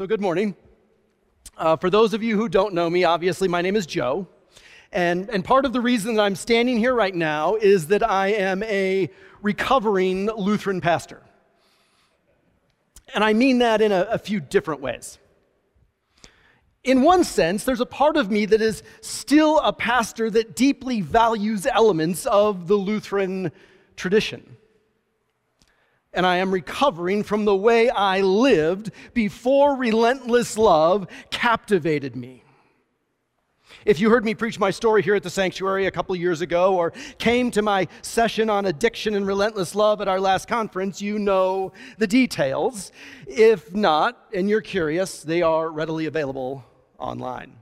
So, good morning. Uh, for those of you who don't know me, obviously, my name is Joe. And, and part of the reason that I'm standing here right now is that I am a recovering Lutheran pastor. And I mean that in a, a few different ways. In one sense, there's a part of me that is still a pastor that deeply values elements of the Lutheran tradition and I am recovering from the way I lived before relentless love captivated me. If you heard me preach my story here at the sanctuary a couple years ago, or came to my session on addiction and relentless love at our last conference, you know the details. If not, and you're curious, they are readily available online.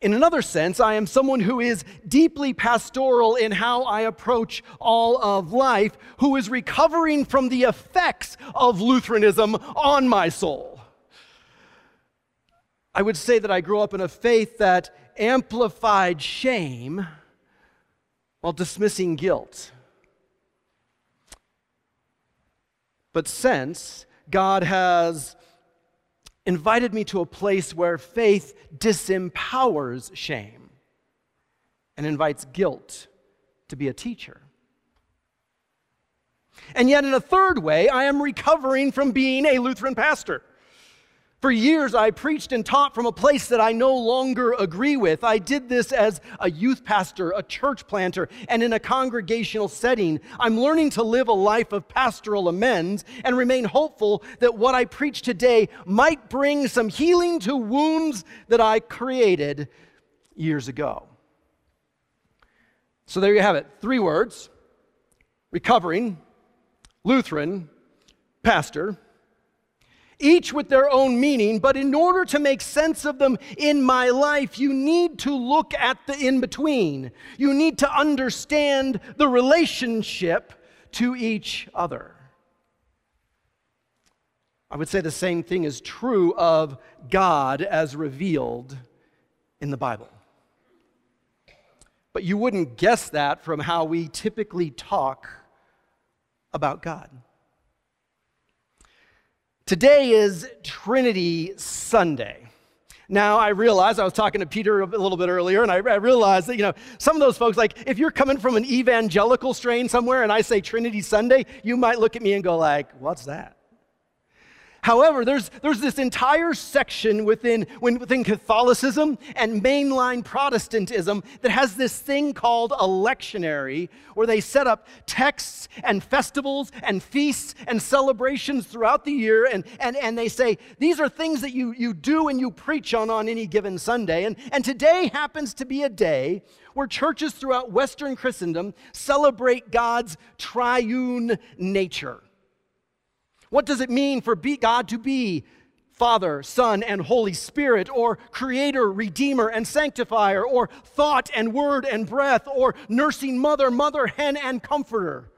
In another sense, I am someone who is deeply pastoral in how I approach all of life, who is recovering from the effects of Lutheranism on my soul. I would say that I grew up in a faith that amplified shame while dismissing guilt. But since God has invited me to a place where faith disempowers shame and invites guilt to be a teacher. And yet, in a third way, I am recovering from being a Lutheran pastor. For years, I preached and taught from a place that I no longer agree with. I did this as a youth pastor, a church planter, and in a congregational setting. I'm learning to live a life of pastoral amends and remain hopeful that what I preach today might bring some healing to wounds that I created years ago. So there you have it three words recovering, Lutheran, pastor each with their own meaning, but in order to make sense of them in my life, you need to look at the in between. You need to understand the relationship to each other. I would say the same thing is true of God as revealed in the Bible. But you wouldn't guess that from how we typically talk about God. Today is Trinity Sunday. Now, I realize I was talking to Peter a little bit earlier, and I, I realized that, you know, some of those folks, like, if you're coming from an evangelical strain somewhere and I say Trinity Sunday, you might look at me and go, like, what's that? However, there's, there's this entire section within, within Catholicism and mainline Protestantism that has this thing called a lectionary, where they set up texts and festivals and feasts and celebrations throughout the year, and, and, and they say, these are things that you, you do and you preach on on any given Sunday. And, and today happens to be a day where churches throughout Western Christendom celebrate God's triune nature. What does it mean for God to be Father, Son, and Holy Spirit, or Creator, Redeemer, and Sanctifier, or Thought and Word and Breath, or Nursing Mother, Mother, Hen, and Comforter?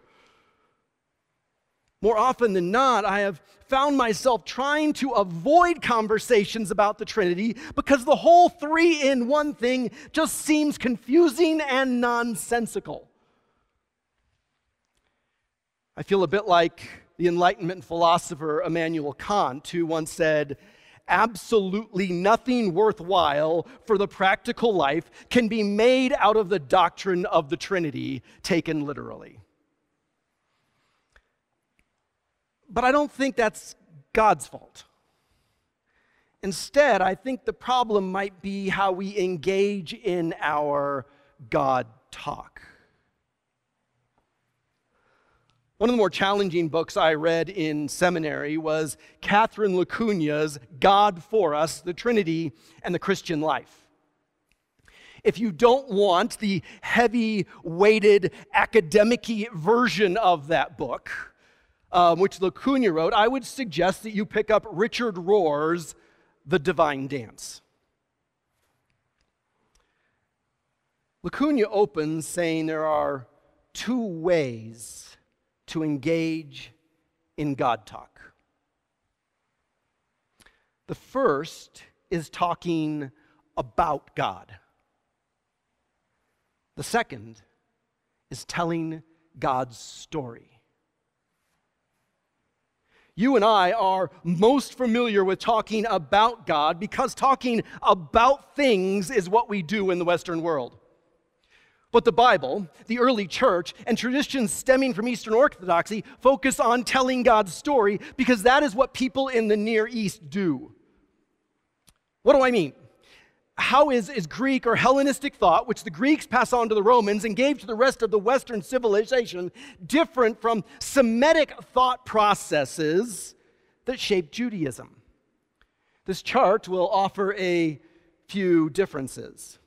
More often than not, I have found myself trying to avoid conversations about the Trinity because the whole three in one thing just seems confusing and nonsensical. I feel a bit like the Enlightenment philosopher Immanuel Kant, who once said, Absolutely nothing worthwhile for the practical life can be made out of the doctrine of the Trinity, taken literally. But I don't think that's God's fault. Instead, I think the problem might be how we engage in our God talk. One of the more challenging books I read in seminary was Catherine LaCugna's God for Us, the Trinity and the Christian Life. If you don't want the heavy weighted academic version of that book, um, which LaCugna wrote, I would suggest that you pick up Richard Rohr's The Divine Dance. Lacunia opens saying there are two ways to engage in God talk. The first is talking about God. The second is telling God's story. You and I are most familiar with talking about God because talking about things is what we do in the Western world. But the Bible, the early church, and traditions stemming from Eastern Orthodoxy focus on telling God's story because that is what people in the Near East do. What do I mean? How is, is Greek or Hellenistic thought, which the Greeks pass on to the Romans and gave to the rest of the Western civilization, different from Semitic thought processes that shaped Judaism? This chart will offer a few differences.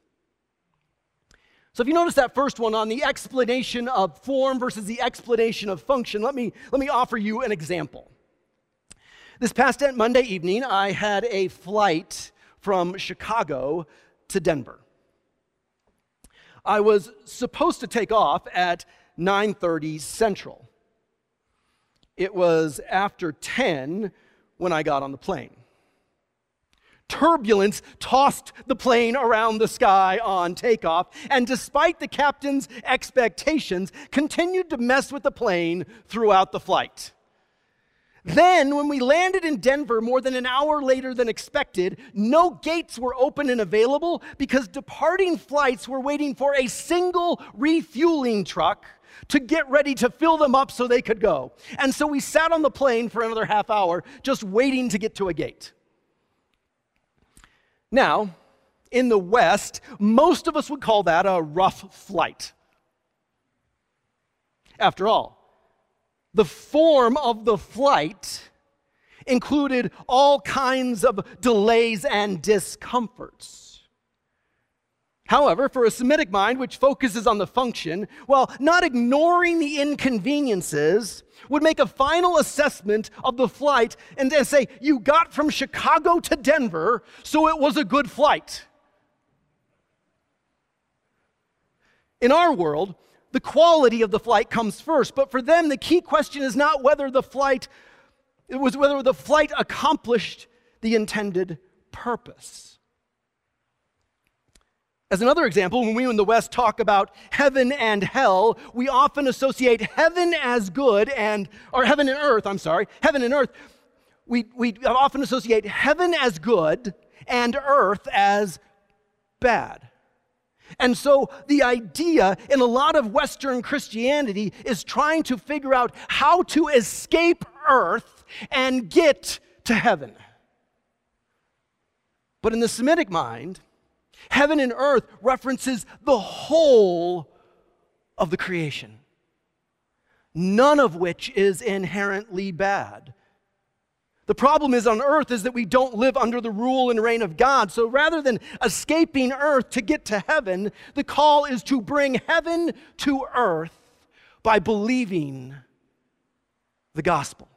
So if you notice that first one on the explanation of form versus the explanation of function, let me, let me offer you an example. This past Monday evening, I had a flight from Chicago to Denver. I was supposed to take off at 9:30 Central. It was after 10 when I got on the plane. Turbulence tossed the plane around the sky on takeoff, and despite the captain's expectations, continued to mess with the plane throughout the flight. Then, when we landed in Denver more than an hour later than expected, no gates were open and available because departing flights were waiting for a single refueling truck to get ready to fill them up so they could go. And so we sat on the plane for another half hour just waiting to get to a gate. Now, in the West, most of us would call that a rough flight. After all, the form of the flight included all kinds of delays and discomforts. However, for a Semitic mind which focuses on the function, while not ignoring the inconveniences, would make a final assessment of the flight and then say, You got from Chicago to Denver, so it was a good flight. In our world, the quality of the flight comes first, but for them, the key question is not whether the flight, it was whether the flight accomplished the intended purpose. As another example, when we in the West talk about heaven and hell, we often associate heaven as good and, or heaven and earth, I'm sorry, heaven and earth. We, we often associate heaven as good and earth as bad. And so the idea in a lot of Western Christianity is trying to figure out how to escape earth and get to heaven. But in the Semitic mind, Heaven and earth references the whole of the creation, none of which is inherently bad. The problem is on earth is that we don't live under the rule and reign of God. So rather than escaping earth to get to heaven, the call is to bring heaven to earth by believing the gospel.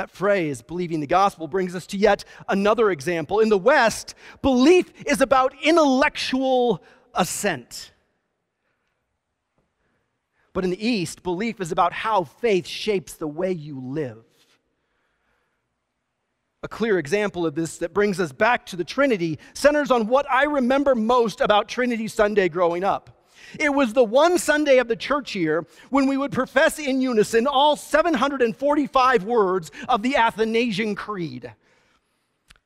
That phrase, believing the gospel, brings us to yet another example. In the West, belief is about intellectual assent. But in the East, belief is about how faith shapes the way you live. A clear example of this that brings us back to the Trinity centers on what I remember most about Trinity Sunday growing up. It was the one Sunday of the church year when we would profess in unison all 745 words of the Athanasian Creed.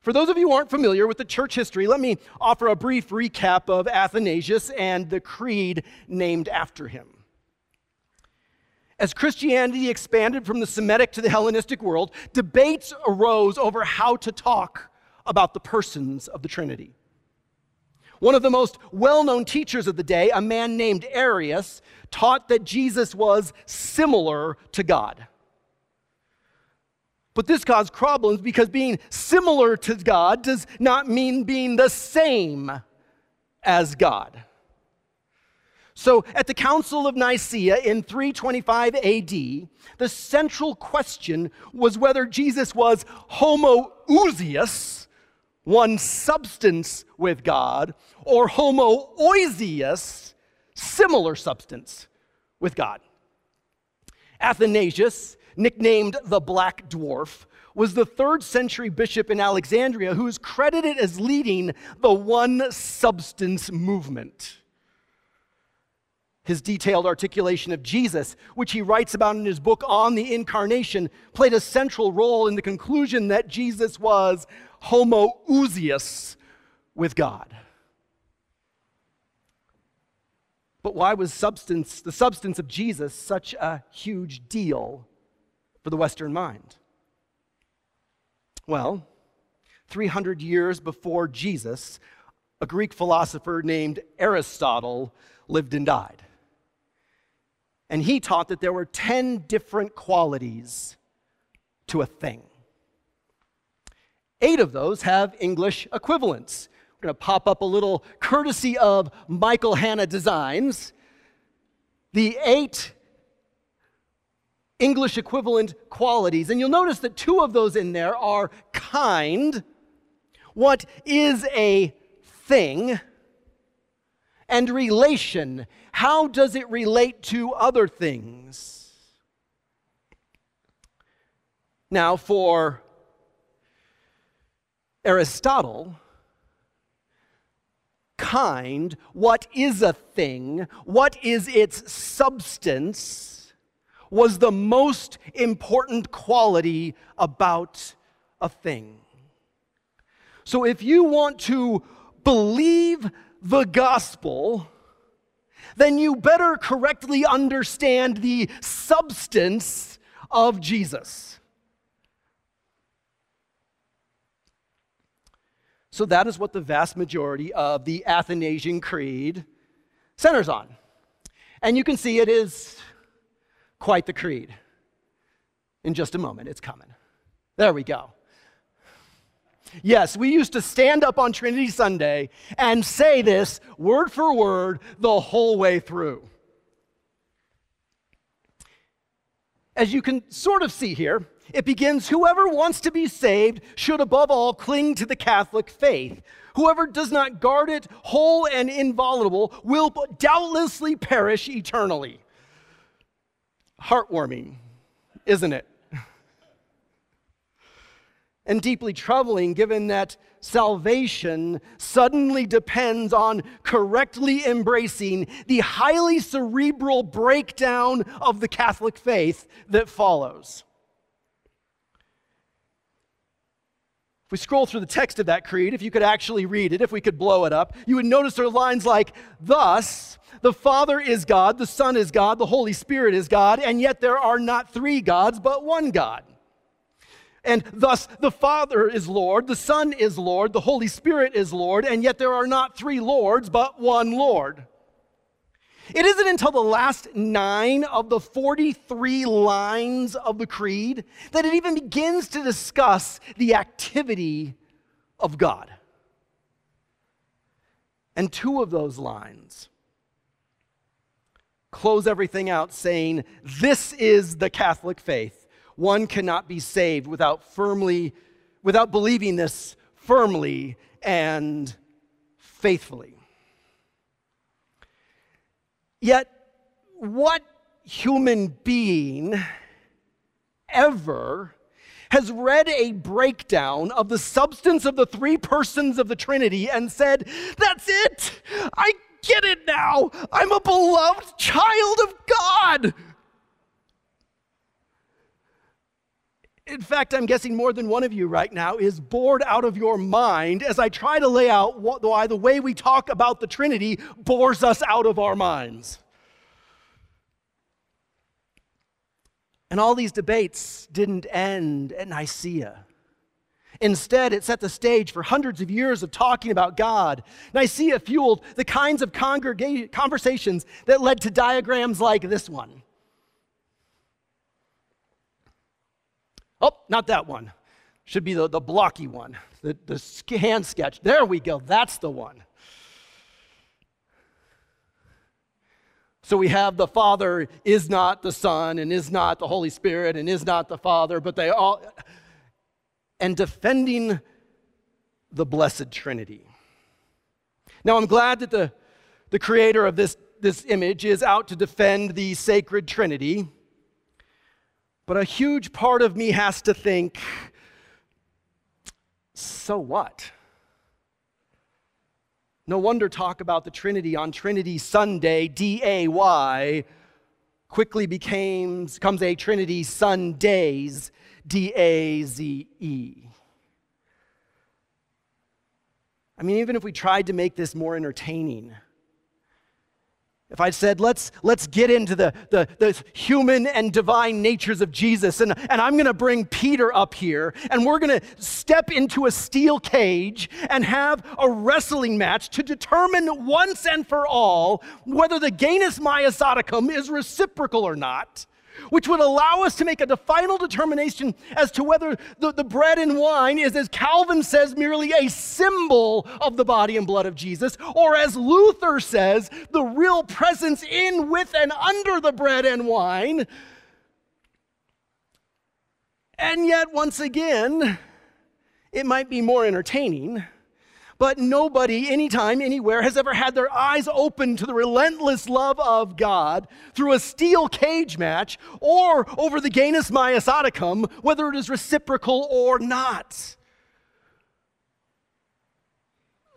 For those of you who aren't familiar with the church history, let me offer a brief recap of Athanasius and the creed named after him. As Christianity expanded from the Semitic to the Hellenistic world, debates arose over how to talk about the persons of the Trinity. One of the most well known teachers of the day, a man named Arius, taught that Jesus was similar to God. But this caused problems because being similar to God does not mean being the same as God. So, at the Council of Nicaea in 325 AD, the central question was whether Jesus was homoousios, one substance with God, or homoiousios, similar substance with God. Athanasius, nicknamed the Black Dwarf, was the third century bishop in Alexandria who is credited as leading the one substance movement. His detailed articulation of Jesus, which he writes about in his book on the incarnation, played a central role in the conclusion that Jesus was homoousios with God. But why was substance, the substance of Jesus such a huge deal for the Western mind? Well, 300 years before Jesus, a Greek philosopher named Aristotle lived and died. And he taught that there were 10 different qualities to a thing. Eight of those have English equivalents. We're going to pop up a little courtesy of Michael Hanna Designs. The eight English equivalent qualities. And you'll notice that two of those in there are kind, what is a thing, and relation. How does it relate to other things? Now, for Aristotle, kind, what is a thing, what is its substance, was the most important quality about a thing. So if you want to believe the gospel, then you better correctly understand the substance of Jesus. So that is what the vast majority of the Athanasian Creed centers on. And you can see it is quite the creed. In just a moment, it's coming. There we go. Yes, we used to stand up on Trinity Sunday and say this word for word the whole way through. As you can sort of see here, it begins Whoever wants to be saved should above all cling to the Catholic faith. Whoever does not guard it whole and inviolable will doubtlessly perish eternally. Heartwarming, isn't it? and deeply troubling given that salvation suddenly depends on correctly embracing the highly cerebral breakdown of the Catholic faith that follows. We scroll through the text of that creed, if you could actually read it, if we could blow it up, you would notice there are lines like, Thus, the Father is God, the Son is God, the Holy Spirit is God, and yet there are not three gods, but one God. And thus, the Father is Lord, the Son is Lord, the Holy Spirit is Lord, and yet there are not three Lords, but one Lord. It isn't until the last nine of the 43 lines of the Creed that it even begins to discuss the activity of God. And two of those lines close everything out saying, This is the Catholic faith. One cannot be saved without firmly, without believing this firmly and faithfully. Yet, what human being ever has read a breakdown of the substance of the three persons of the Trinity and said, That's it! I get it now! I'm a beloved child of God! In fact, I'm guessing more than one of you right now is bored out of your mind as I try to lay out why the way we talk about the Trinity bores us out of our minds. And all these debates didn't end at Nicaea. Instead, it set the stage for hundreds of years of talking about God. Nicaea fueled the kinds of conversations that led to diagrams like this one. Oh, not that one. Should be the, the blocky one, the, the hand sketch. There we go. That's the one. So we have the Father is not the Son, and is not the Holy Spirit, and is not the Father, but they all. And defending the Blessed Trinity. Now, I'm glad that the, the creator of this, this image is out to defend the sacred Trinity. But a huge part of me has to think so what? No wonder talk about the Trinity on Trinity Sunday, D A Y, quickly becomes, becomes a Trinity Sundays, D A Z E. I mean, even if we tried to make this more entertaining, if I said, let's, let's get into the, the, the human and divine natures of Jesus, and, and I'm going to bring Peter up here, and we're going to step into a steel cage and have a wrestling match to determine once and for all whether the genus maiestaticum is reciprocal or not which would allow us to make a final determination as to whether the, the bread and wine is, as Calvin says, merely a symbol of the body and blood of Jesus, or as Luther says, the real presence in, with, and under the bread and wine. And yet, once again, it might be more entertaining but nobody, anytime, anywhere, has ever had their eyes open to the relentless love of God through a steel cage match or over the genus maiestaticum, whether it is reciprocal or not.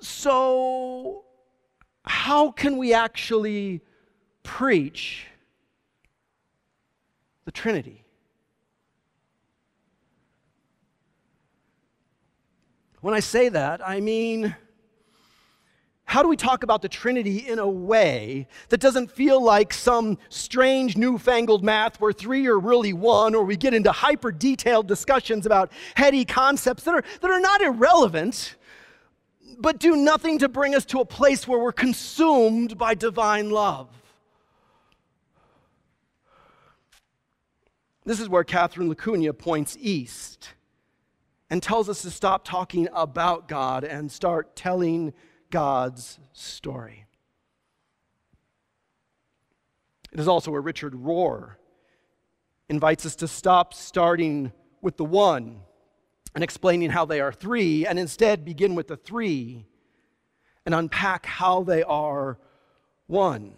So, how can we actually preach the Trinity? When I say that, I mean, how do we talk about the Trinity in a way that doesn't feel like some strange newfangled math where three are really one, or we get into hyper detailed discussions about heady concepts that are, that are not irrelevant, but do nothing to bring us to a place where we're consumed by divine love? This is where Catherine LaCugna points east and tells us to stop talking about God and start telling God's story. It is also where Richard Rohr invites us to stop starting with the one and explaining how they are three, and instead begin with the three and unpack how they are one.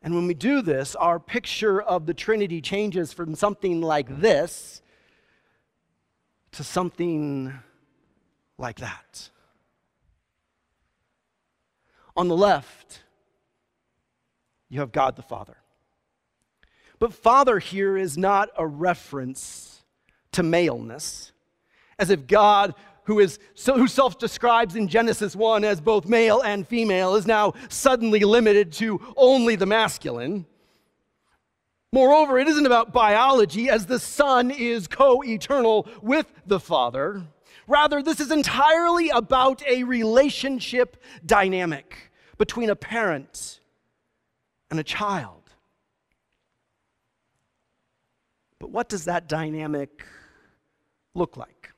And when we do this, our picture of the Trinity changes from something like this to something like that. On the left, you have God the Father. But Father here is not a reference to maleness, as if God, who, is, who self describes in Genesis 1 as both male and female, is now suddenly limited to only the masculine. Moreover, it isn't about biology, as the Son is co eternal with the Father. Rather, this is entirely about a relationship dynamic between a parent and a child. But what does that dynamic look like?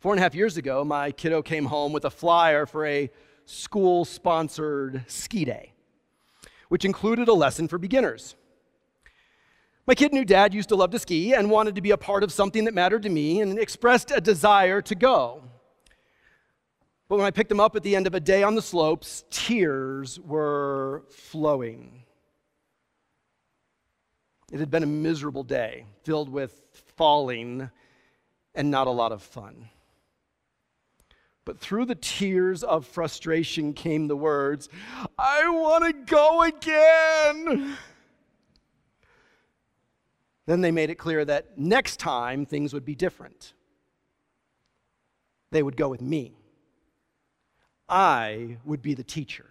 Four and a half years ago, my kiddo came home with a flyer for a school sponsored ski day which included a lesson for beginners. My kid knew dad used to love to ski and wanted to be a part of something that mattered to me and expressed a desire to go. But when I picked him up at the end of a day on the slopes, tears were flowing. It had been a miserable day filled with falling and not a lot of fun. But through the tears of frustration came the words, I want to go again. Then they made it clear that next time things would be different. They would go with me. I would be the teacher.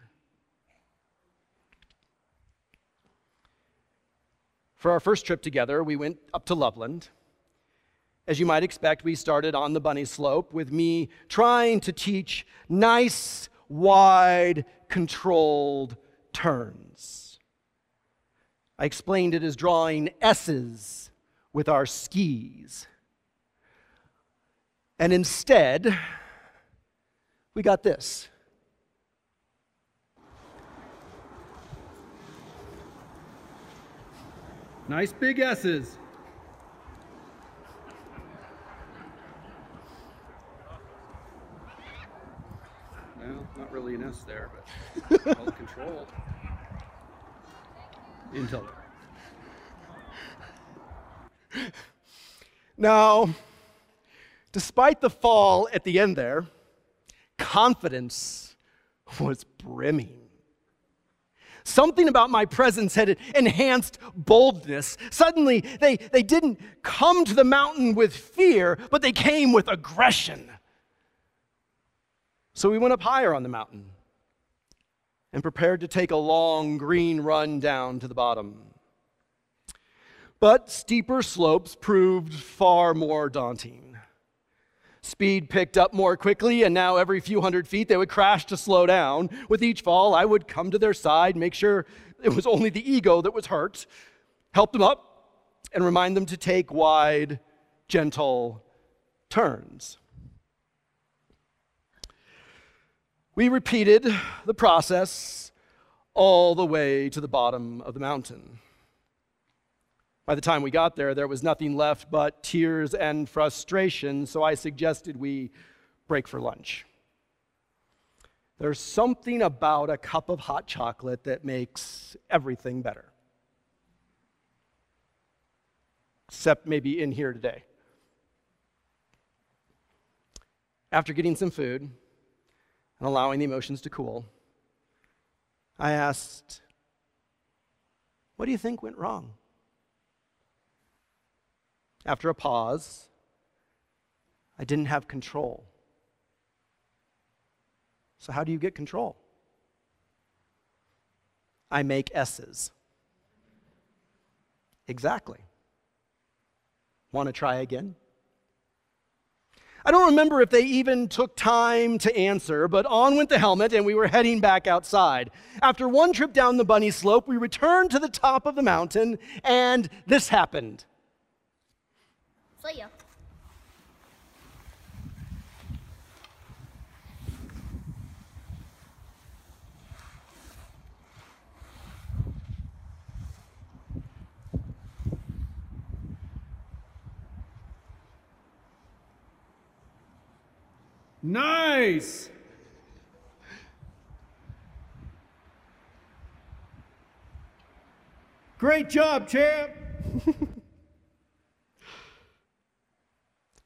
For our first trip together, we went up to Loveland. As you might expect, we started on the bunny slope with me trying to teach nice, wide, controlled turns. I explained it as drawing S's with our skis. And instead, we got this. Nice big S's. not really an S there, but well controlled. Intel. Now, despite the fall at the end there, confidence was brimming. Something about my presence had enhanced boldness. Suddenly, they, they didn't come to the mountain with fear, but they came with aggression. So we went up higher on the mountain and prepared to take a long green run down to the bottom. But steeper slopes proved far more daunting. Speed picked up more quickly, and now every few hundred feet they would crash to slow down. With each fall, I would come to their side, make sure it was only the ego that was hurt, help them up, and remind them to take wide, gentle turns. We repeated the process all the way to the bottom of the mountain. By the time we got there, there was nothing left but tears and frustration, so I suggested we break for lunch. There's something about a cup of hot chocolate that makes everything better. Except maybe in here today. After getting some food and allowing the emotions to cool, I asked, What do you think went wrong? After a pause, I didn't have control. So, how do you get control? I make S's. Exactly. Want to try again? I don't remember if they even took time to answer, but on went the helmet and we were heading back outside. After one trip down the bunny slope, we returned to the top of the mountain and this happened. See ya. Nice! Great job, champ!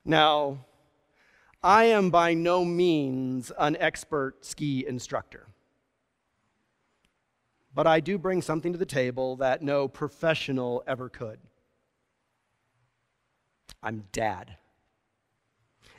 Now, I am by no means an expert ski instructor, but I do bring something to the table that no professional ever could. I'm dad.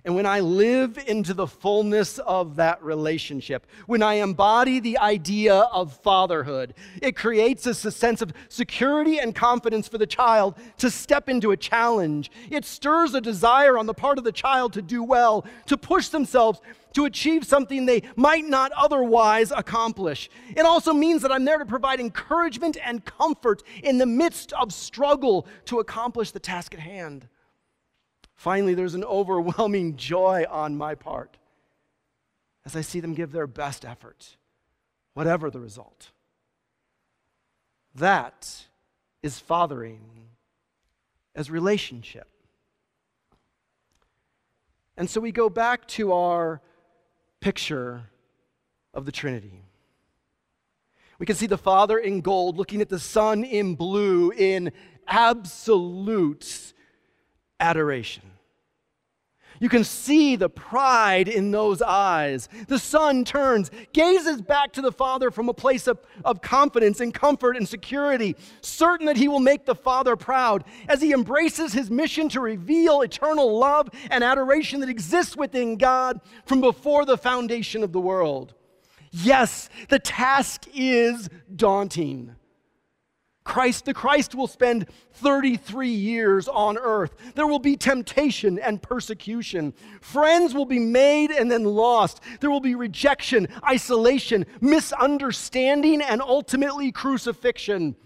And when I live into the fullness of that relationship, when I embody the idea of fatherhood, it creates a sense of security and confidence for the child to step into a challenge. It stirs a desire on the part of the child to do well, to push themselves to achieve something they might not otherwise accomplish. It also means that I'm there to provide encouragement and comfort in the midst of struggle to accomplish the task at hand. Finally, there's an overwhelming joy on my part as I see them give their best effort, whatever the result. That is fathering as relationship. And so we go back to our picture of the Trinity. We can see the Father in gold looking at the Son in blue in absolute adoration. You can see the pride in those eyes. The son turns, gazes back to the father from a place of, of confidence and comfort and security, certain that he will make the father proud as he embraces his mission to reveal eternal love and adoration that exists within God from before the foundation of the world. Yes, the task is daunting. Christ, the Christ will spend 33 years on earth. There will be temptation and persecution. Friends will be made and then lost. There will be rejection, isolation, misunderstanding, and ultimately crucifixion.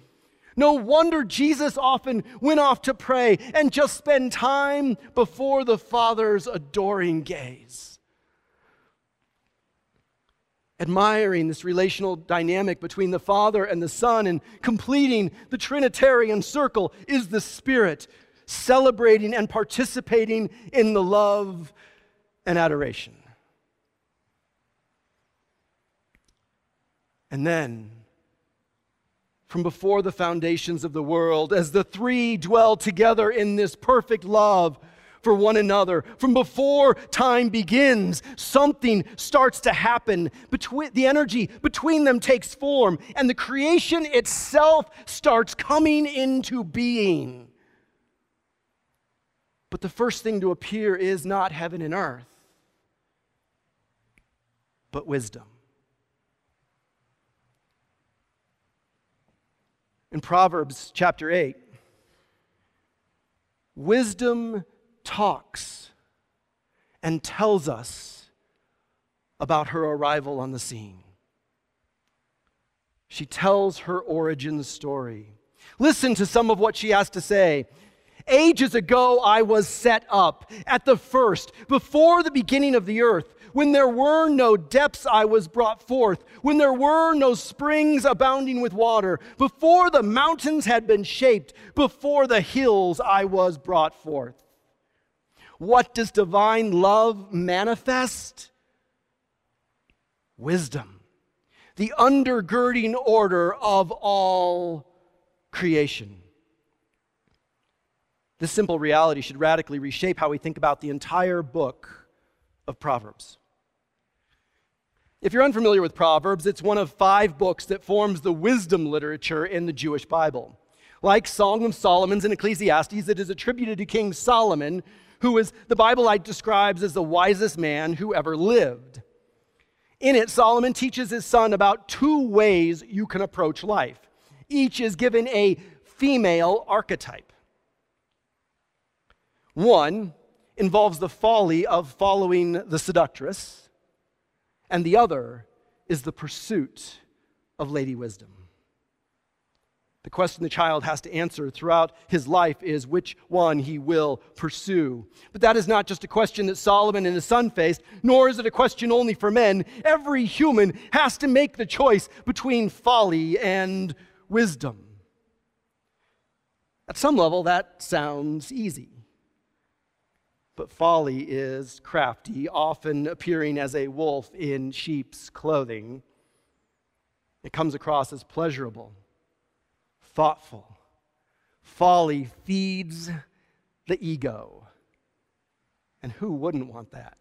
No wonder Jesus often went off to pray and just spend time before the Father's adoring gaze admiring this relational dynamic between the Father and the Son and completing the Trinitarian circle is the Spirit, celebrating and participating in the love and adoration. And then, from before the foundations of the world, as the three dwell together in this perfect love, for one another. From before time begins, something starts to happen. Between, the energy between them takes form, and the creation itself starts coming into being. But the first thing to appear is not heaven and earth, but wisdom. In Proverbs chapter 8, wisdom talks and tells us about her arrival on the scene. She tells her origin story. Listen to some of what she has to say. Ages ago, I was set up at the first, before the beginning of the earth. When there were no depths, I was brought forth. When there were no springs abounding with water. Before the mountains had been shaped. Before the hills, I was brought forth. What does divine love manifest? Wisdom, the undergirding order of all creation. This simple reality should radically reshape how we think about the entire book of Proverbs. If you're unfamiliar with Proverbs, it's one of five books that forms the wisdom literature in the Jewish Bible. Like Song of Solomon's and Ecclesiastes, it is attributed to King Solomon, who is the Bible I describes as the wisest man who ever lived. In it, Solomon teaches his son about two ways you can approach life. Each is given a female archetype. One involves the folly of following the seductress, and the other is the pursuit of Lady Wisdom. The question the child has to answer throughout his life is which one he will pursue. But that is not just a question that Solomon and his son faced, nor is it a question only for men. Every human has to make the choice between folly and wisdom. At some level, that sounds easy. But folly is crafty, often appearing as a wolf in sheep's clothing. It comes across as pleasurable, thoughtful. Folly feeds the ego. And who wouldn't want that?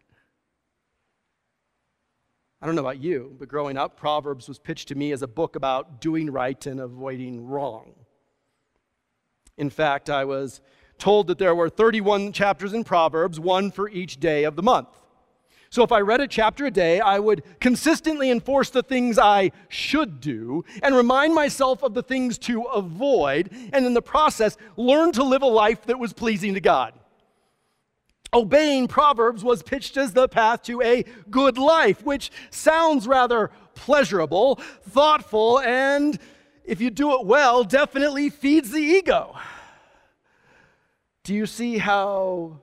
I don't know about you, but growing up, Proverbs was pitched to me as a book about doing right and avoiding wrong. In fact, I was told that there were 31 chapters in Proverbs, one for each day of the month. So if I read a chapter a day, I would consistently enforce the things I should do and remind myself of the things to avoid, and in the process, learn to live a life that was pleasing to God. Obeying Proverbs was pitched as the path to a good life, which sounds rather pleasurable, thoughtful, and if you do it well, definitely feeds the ego. Do you see how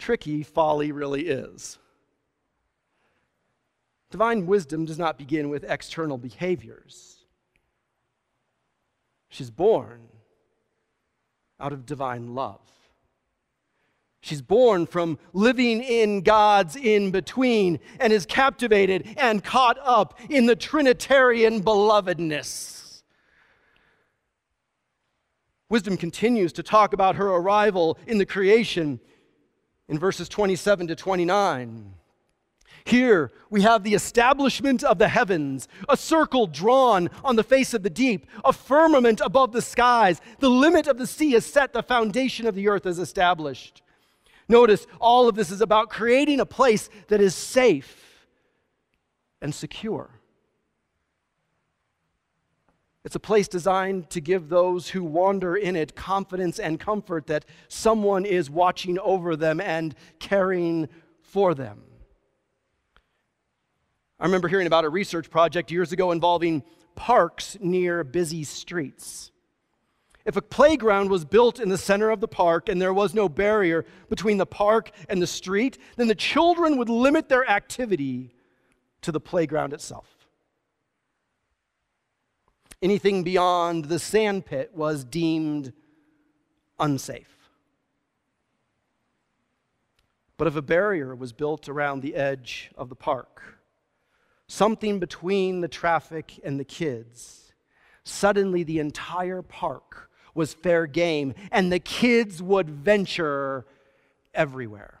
tricky folly really is? Divine wisdom does not begin with external behaviors. She's born out of divine love. She's born from living in God's in between and is captivated and caught up in the Trinitarian belovedness. Wisdom continues to talk about her arrival in the creation in verses 27 to 29. Here we have the establishment of the heavens, a circle drawn on the face of the deep, a firmament above the skies. The limit of the sea is set, the foundation of the earth is established. Notice all of this is about creating a place that is safe and secure. It's a place designed to give those who wander in it confidence and comfort that someone is watching over them and caring for them. I remember hearing about a research project years ago involving parks near busy streets. If a playground was built in the center of the park and there was no barrier between the park and the street, then the children would limit their activity to the playground itself. Anything beyond the sandpit was deemed unsafe. But if a barrier was built around the edge of the park, something between the traffic and the kids, suddenly the entire park was fair game, and the kids would venture everywhere.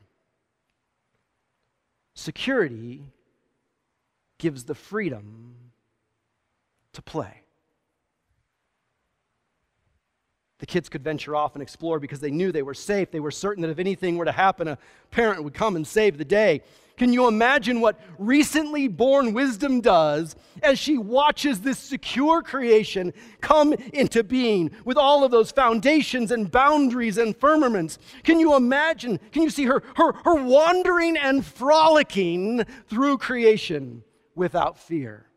Security gives the freedom to play. The kids could venture off and explore because they knew they were safe. They were certain that if anything were to happen, a parent would come and save the day. Can you imagine what recently born wisdom does as she watches this secure creation come into being with all of those foundations and boundaries and firmaments? Can you imagine? Can you see her, her, her wandering and frolicking through creation without fear?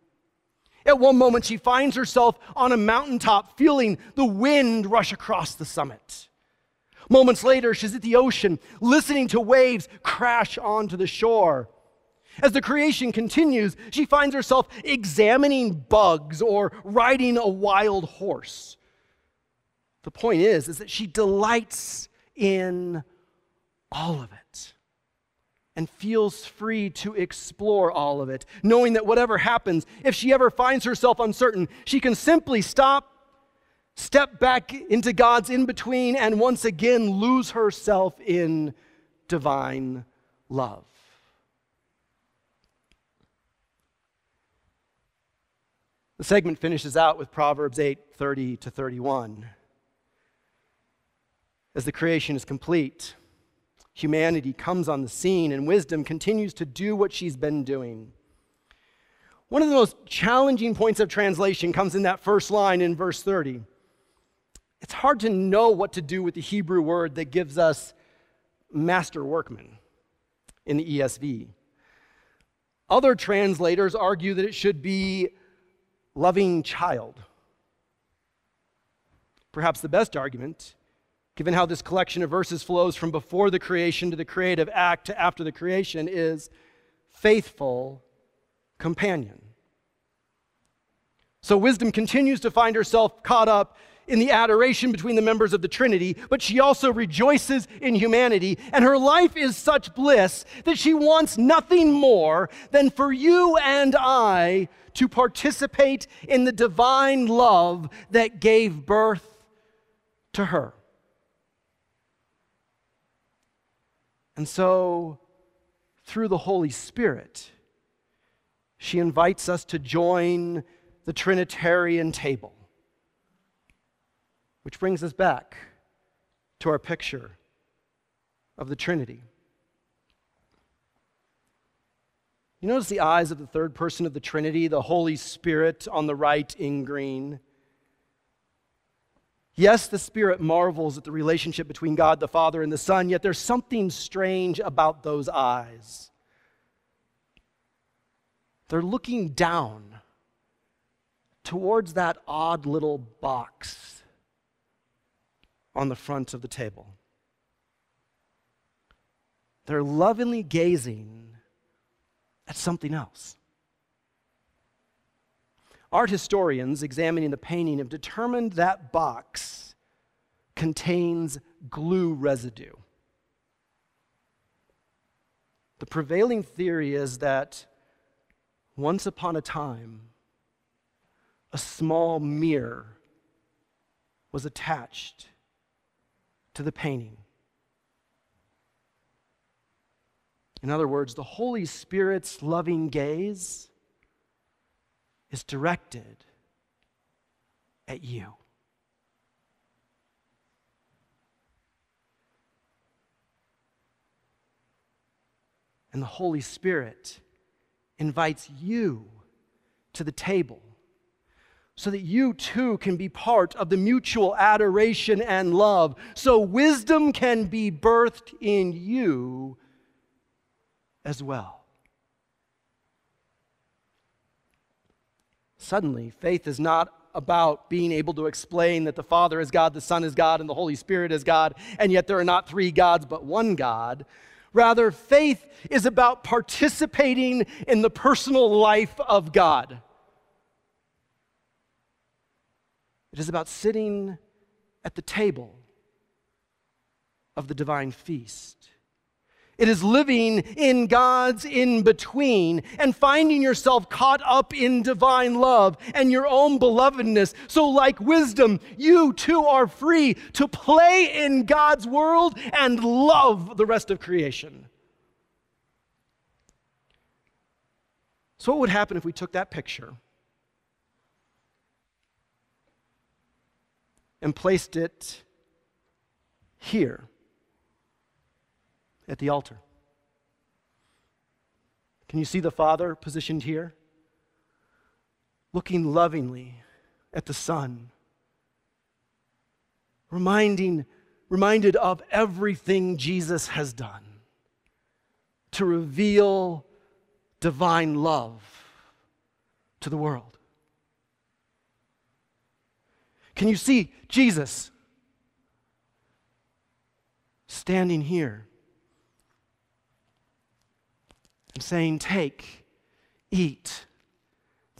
At one moment, she finds herself on a mountaintop feeling the wind rush across the summit. Moments later, she's at the ocean, listening to waves crash onto the shore. As the creation continues, she finds herself examining bugs or riding a wild horse. The point is, is that she delights in all of it and feels free to explore all of it, knowing that whatever happens, if she ever finds herself uncertain, she can simply stop, step back into God's in between, and once again lose herself in divine love. The segment finishes out with Proverbs 8 30 to 31. As the creation is complete, humanity comes on the scene and wisdom continues to do what she's been doing. One of the most challenging points of translation comes in that first line in verse 30. It's hard to know what to do with the Hebrew word that gives us master workman in the ESV. Other translators argue that it should be loving child. Perhaps the best argument given how this collection of verses flows from before the creation to the creative act to after the creation, is faithful companion. So wisdom continues to find herself caught up in the adoration between the members of the Trinity, but she also rejoices in humanity, and her life is such bliss that she wants nothing more than for you and I to participate in the divine love that gave birth to her. And so, through the Holy Spirit, she invites us to join the Trinitarian table. Which brings us back to our picture of the Trinity. You notice the eyes of the third person of the Trinity, the Holy Spirit on the right in green. Yes, the Spirit marvels at the relationship between God the Father and the Son, yet there's something strange about those eyes. They're looking down towards that odd little box on the front of the table. They're lovingly gazing at something else. Art historians examining the painting have determined that box contains glue residue. The prevailing theory is that once upon a time, a small mirror was attached to the painting. In other words, the Holy Spirit's loving gaze is directed at you. And the Holy Spirit invites you to the table so that you too can be part of the mutual adoration and love, so wisdom can be birthed in you as well. Suddenly, faith is not about being able to explain that the Father is God, the Son is God, and the Holy Spirit is God, and yet there are not three gods but one God. Rather, faith is about participating in the personal life of God. It is about sitting at the table of the divine feast. It is living in God's in between and finding yourself caught up in divine love and your own belovedness. So, like wisdom, you too are free to play in God's world and love the rest of creation. So, what would happen if we took that picture and placed it here? At the altar. Can you see the Father positioned here? Looking lovingly at the Son, reminding, reminded of everything Jesus has done to reveal divine love to the world. Can you see Jesus standing here? And saying, Take, eat.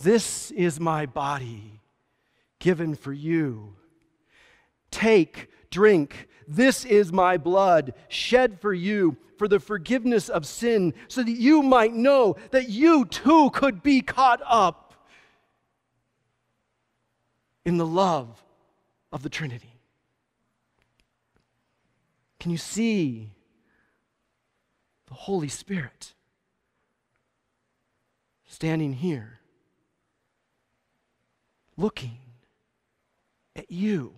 This is my body given for you. Take, drink. This is my blood shed for you for the forgiveness of sin, so that you might know that you too could be caught up in the love of the Trinity. Can you see the Holy Spirit? Standing here, looking at you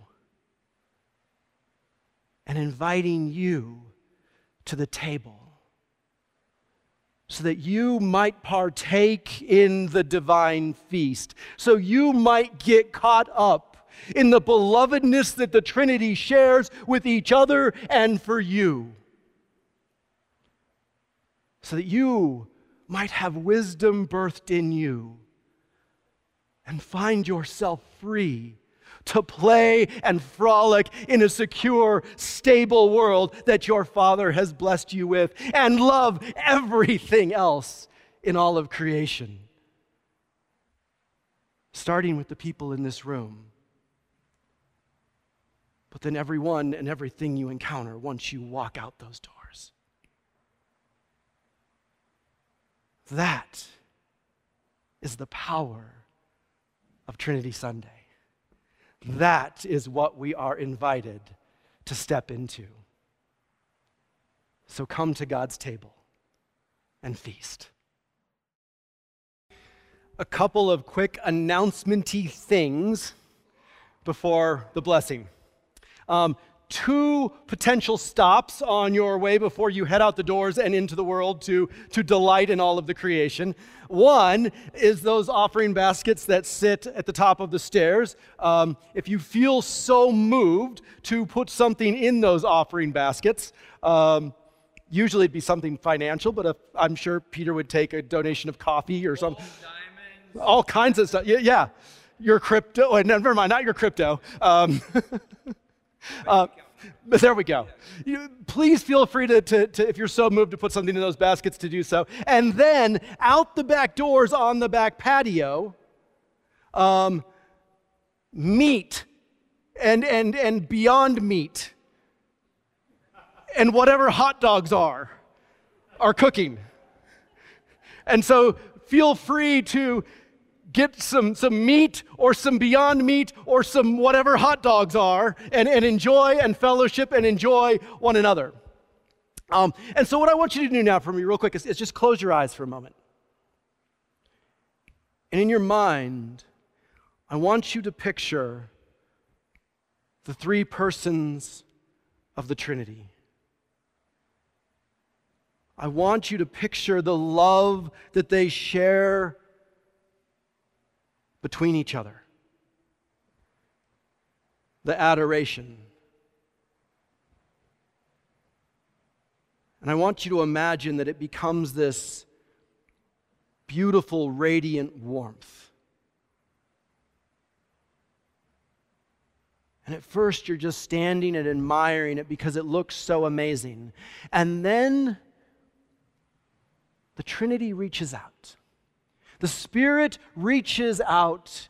and inviting you to the table so that you might partake in the divine feast, so you might get caught up in the belovedness that the Trinity shares with each other and for you, so that you might have wisdom birthed in you and find yourself free to play and frolic in a secure, stable world that your Father has blessed you with and love everything else in all of creation. Starting with the people in this room, but then everyone and everything you encounter once you walk out those doors. That is the power of Trinity Sunday. That is what we are invited to step into. So come to God's table and feast. A couple of quick announcementy things before the blessing. Um, two potential stops on your way before you head out the doors and into the world to, to delight in all of the creation. One is those offering baskets that sit at the top of the stairs. Um, if you feel so moved to put something in those offering baskets, um, usually it'd be something financial, but if, I'm sure Peter would take a donation of coffee or something. All kinds of stuff. Yeah, yeah. your crypto. Oh, never mind, not your crypto. Um, Uh, but there we go. You, please feel free to, to, to, if you're so moved, to put something in those baskets to do so. And then out the back doors on the back patio, um, meat and, and, and beyond meat and whatever hot dogs are, are cooking. And so feel free to get some, some meat or some beyond meat or some whatever hot dogs are and, and enjoy and fellowship and enjoy one another. Um, and so, what I want you to do now for me, real quick, is, is just close your eyes for a moment. And in your mind, I want you to picture the three persons of the Trinity. I want you to picture the love that they share between each other. The adoration. And I want you to imagine that it becomes this beautiful, radiant warmth. And at first, you're just standing and admiring it because it looks so amazing. And then the Trinity reaches out. The Spirit reaches out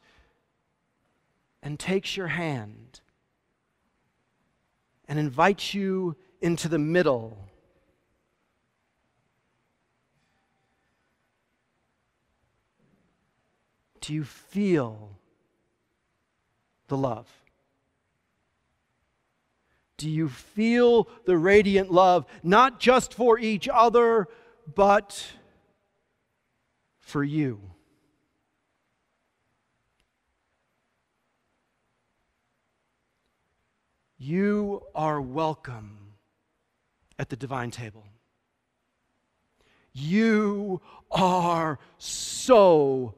and takes your hand and invites you into the middle. Do you feel the love? Do you feel the radiant love, not just for each other, but for you? You are welcome at the divine table. You are so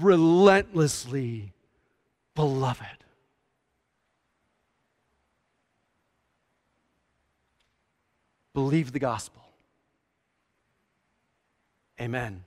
relentlessly beloved. Believe the gospel. Amen.